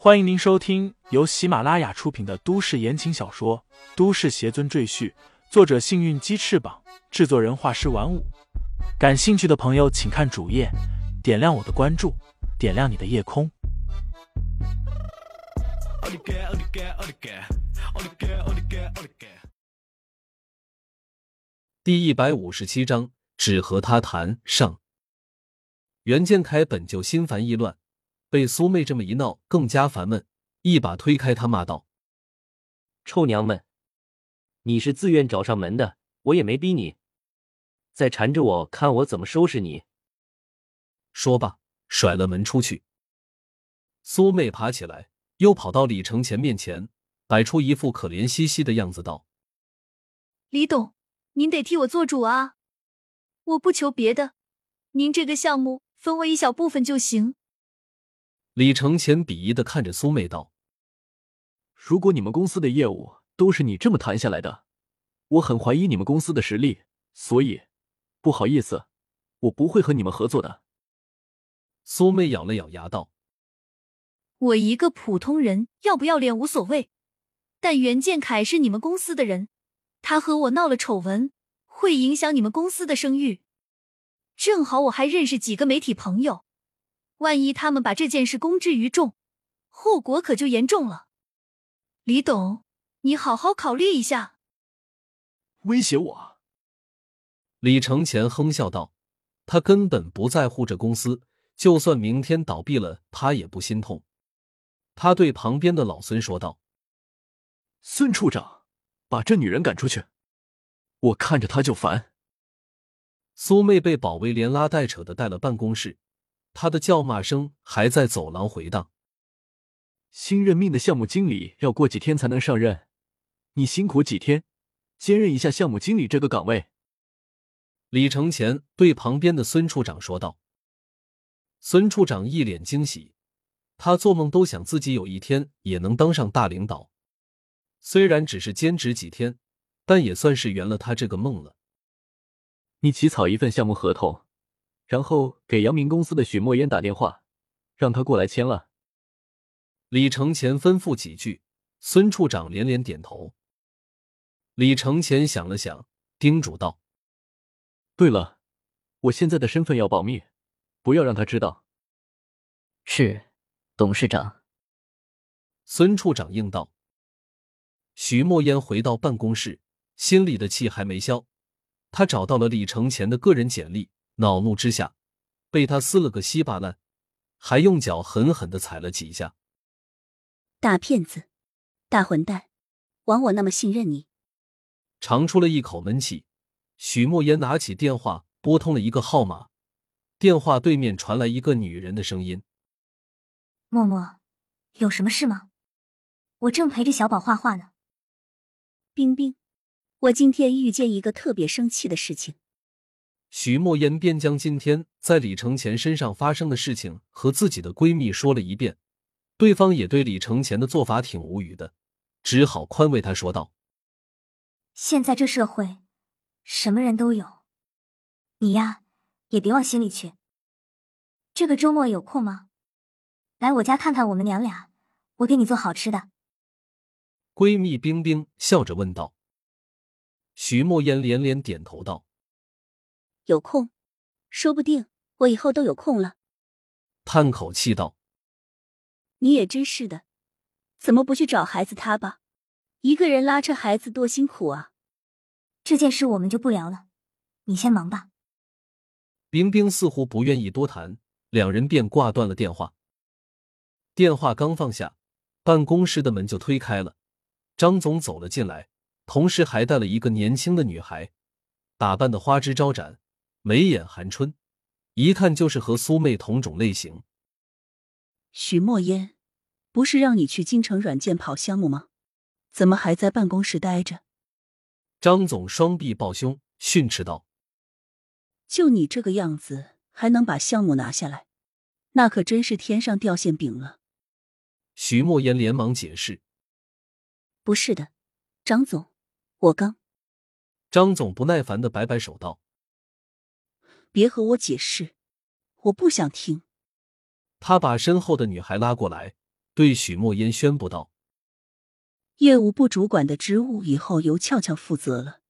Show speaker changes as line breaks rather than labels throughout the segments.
欢迎您收听由喜马拉雅出品的都市言情小说《都市邪尊赘婿》，作者：幸运鸡翅膀，制作人：画师玩五。感兴趣的朋友，请看主页，点亮我的关注，点亮你的夜空。
第一百五十七章，只和他谈上。袁建凯本就心烦意乱。被苏妹这么一闹，更加烦闷，一把推开他，骂道：“
臭娘们，你是自愿找上门的，我也没逼你，再缠着我，看我怎么收拾你！”
说罢，甩了门出去。苏妹爬起来，又跑到李承前面前，摆出一副可怜兮兮的样子，道：“
李董，您得替我做主啊！我不求别的，您这个项目分我一小部分就行。”
李承前鄙夷的看着苏妹道：“
如果你们公司的业务都是你这么谈下来的，我很怀疑你们公司的实力，所以不好意思，我不会和你们合作的。”
苏妹咬了咬牙道：“
我一个普通人要不要脸无所谓，但袁建凯是你们公司的人，他和我闹了丑闻，会影响你们公司的声誉。正好我还认识几个媒体朋友。”万一他们把这件事公之于众，后果可就严重了。李董，你好好考虑一下。
威胁我？
李承前哼笑道：“他根本不在乎这公司，就算明天倒闭了，他也不心痛。”他对旁边的老孙说道：“
孙处长，把这女人赶出去，我看着她就烦。”
苏妹被保卫连拉带扯的带了办公室。他的叫骂声还在走廊回荡。
新任命的项目经理要过几天才能上任，你辛苦几天，兼任一下项目经理这个岗位。
李承前对旁边的孙处长说道。孙处长一脸惊喜，他做梦都想自己有一天也能当上大领导。虽然只是兼职几天，但也算是圆了他这个梦了。
你起草一份项目合同。然后给阳明公司的许墨烟打电话，让他过来签了。
李承前吩咐几句，孙处长连连点头。李承前想了想，叮嘱道：“
对了，我现在的身份要保密，不要让他知道。”
是，董事长。
孙处长应道。许墨烟回到办公室，心里的气还没消，他找到了李承前的个人简历。恼怒之下，被他撕了个稀巴烂，还用脚狠狠的踩了几下。
大骗子，大混蛋，枉我那么信任你！
长出了一口闷气，许墨言拿起电话拨通了一个号码，电话对面传来一个女人的声音：“
默默，有什么事吗？我正陪着小宝画画呢。”
冰冰，我今天遇见一个特别生气的事情。
许墨烟便将今天在李承前身上发生的事情和自己的闺蜜说了一遍，对方也对李承前的做法挺无语的，只好宽慰他说道：“
现在这社会，什么人都有，你呀也别往心里去。这个周末有空吗？来我家看看我们娘俩，我给你做好吃的。”
闺蜜冰冰笑着问道。徐墨烟连连点头道。
有空，说不定我以后都有空了。
叹口气道：“
你也真是的，怎么不去找孩子他吧？一个人拉扯孩子多辛苦啊！
这件事我们就不聊了，你先忙吧。”
冰冰似乎不愿意多谈，两人便挂断了电话。电话刚放下，办公室的门就推开了，张总走了进来，同时还带了一个年轻的女孩，打扮的花枝招展。眉眼含春，一看就是和苏妹同种类型。
许墨烟，不是让你去京城软件跑项目吗？怎么还在办公室待着？
张总双臂抱胸，训斥道：“
就你这个样子，还能把项目拿下来，那可真是天上掉馅饼了。”
许墨烟连忙解释：“
不是的，张总，我刚……”
张总不耐烦的摆摆手道。
别和我解释，我不想听。
他把身后的女孩拉过来，对许墨烟宣布道：“
业务部主管的职务以后由俏俏负责了，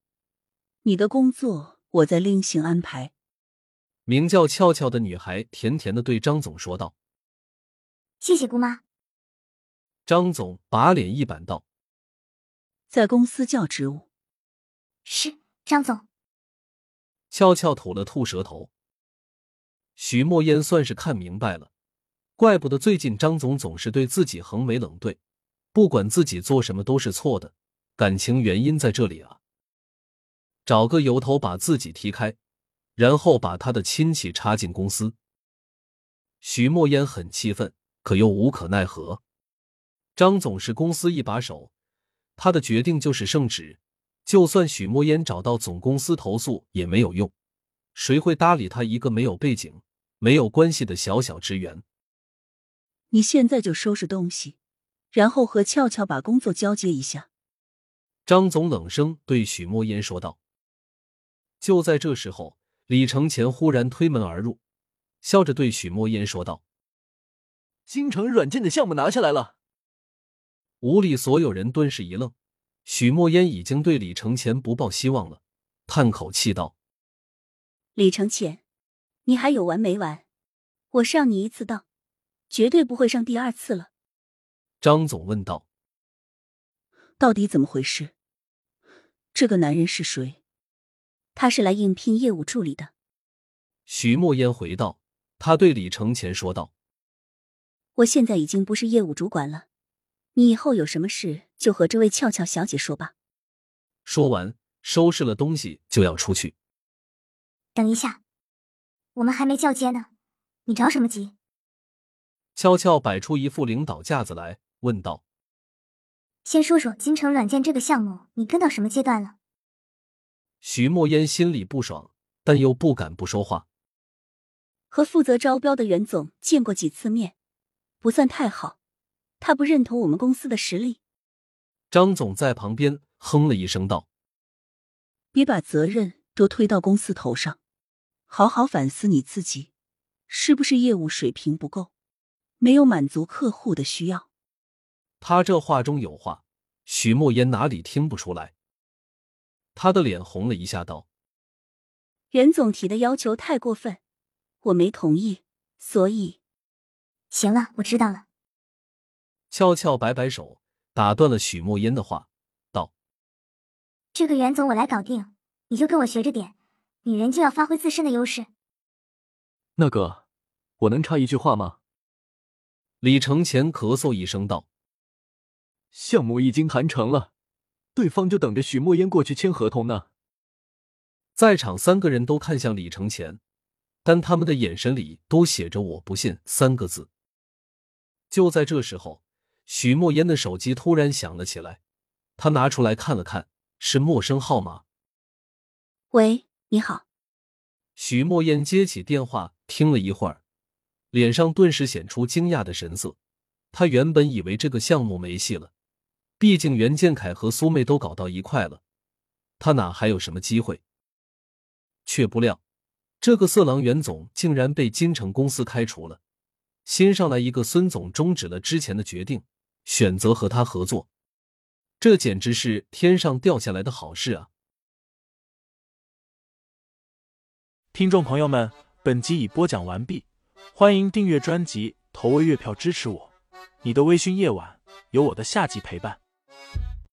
你的工作我再另行安排。”
名叫俏俏的女孩甜甜的对张总说道：“
谢谢姑妈。”
张总把脸一板道：“
在公司叫职务。”
是张总。
俏俏吐了吐舌头。徐墨烟算是看明白了。怪不得最近张总总是对自己横眉冷对，不管自己做什么都是错的，感情原因在这里啊！找个由头把自己踢开，然后把他的亲戚插进公司。徐墨烟很气愤，可又无可奈何。张总是公司一把手，他的决定就是圣旨，就算许墨烟找到总公司投诉也没有用，谁会搭理他一个没有背景、没有关系的小小职员？
你现在就收拾东西，然后和俏俏把工作交接一下。”
张总冷声对许墨烟说道。就在这时候，李承前忽然推门而入，笑着对许墨烟说道：“
京城软件的项目拿下来了。”
屋里所有人顿时一愣，许墨烟已经对李承前不抱希望了，叹口气道：“
李承前，你还有完没完？我上你一次当。”绝对不会上第二次了。
张总问道：“
到底怎么回事？这个男人是谁？”
他是来应聘业务助理的。
许墨烟回道：“他对李承前说道，
我现在已经不是业务主管了，你以后有什么事就和这位俏俏小姐说吧。”
说完，收拾了东西就要出去。
等一下，我们还没交接呢，你着什么急？
俏俏摆出一副领导架子来，问道：“
先说说金城软件这个项目，你跟到什么阶段了？”
徐墨烟心里不爽，但又不敢不说话。
和负责招标的袁总见过几次面，不算太好，他不认同我们公司的实力。
张总在旁边哼了一声道：“
别把责任都推到公司头上，好好反思你自己，是不是业务水平不够？”没有满足客户的需要。
他这话中有话，许墨言哪里听不出来？他的脸红了一下，道：“
袁总提的要求太过分，我没同意，所以……
行了，我知道了。”
俏俏摆摆手，打断了许墨烟的话，道：“
这个袁总我来搞定，你就跟我学着点，女人就要发挥自身的优势。”
那个，我能插一句话吗？
李承前咳嗽一声道：“
项目已经谈成了，对方就等着许墨烟过去签合同呢。”
在场三个人都看向李承前，但他们的眼神里都写着“我不信”三个字。就在这时候，许墨烟的手机突然响了起来，他拿出来看了看，是陌生号码。
“喂，你好。”
许墨烟接起电话，听了一会儿。脸上顿时显出惊讶的神色，他原本以为这个项目没戏了，毕竟袁建凯和苏妹都搞到一块了，他哪还有什么机会？却不料，这个色狼袁总竟然被金城公司开除了，新上来一个孙总终止了之前的决定，选择和他合作，这简直是天上掉下来的好事啊！
听众朋友们，本集已播讲完毕。欢迎订阅专辑，投喂月票支持我。你的微醺夜晚，有我的下集陪伴。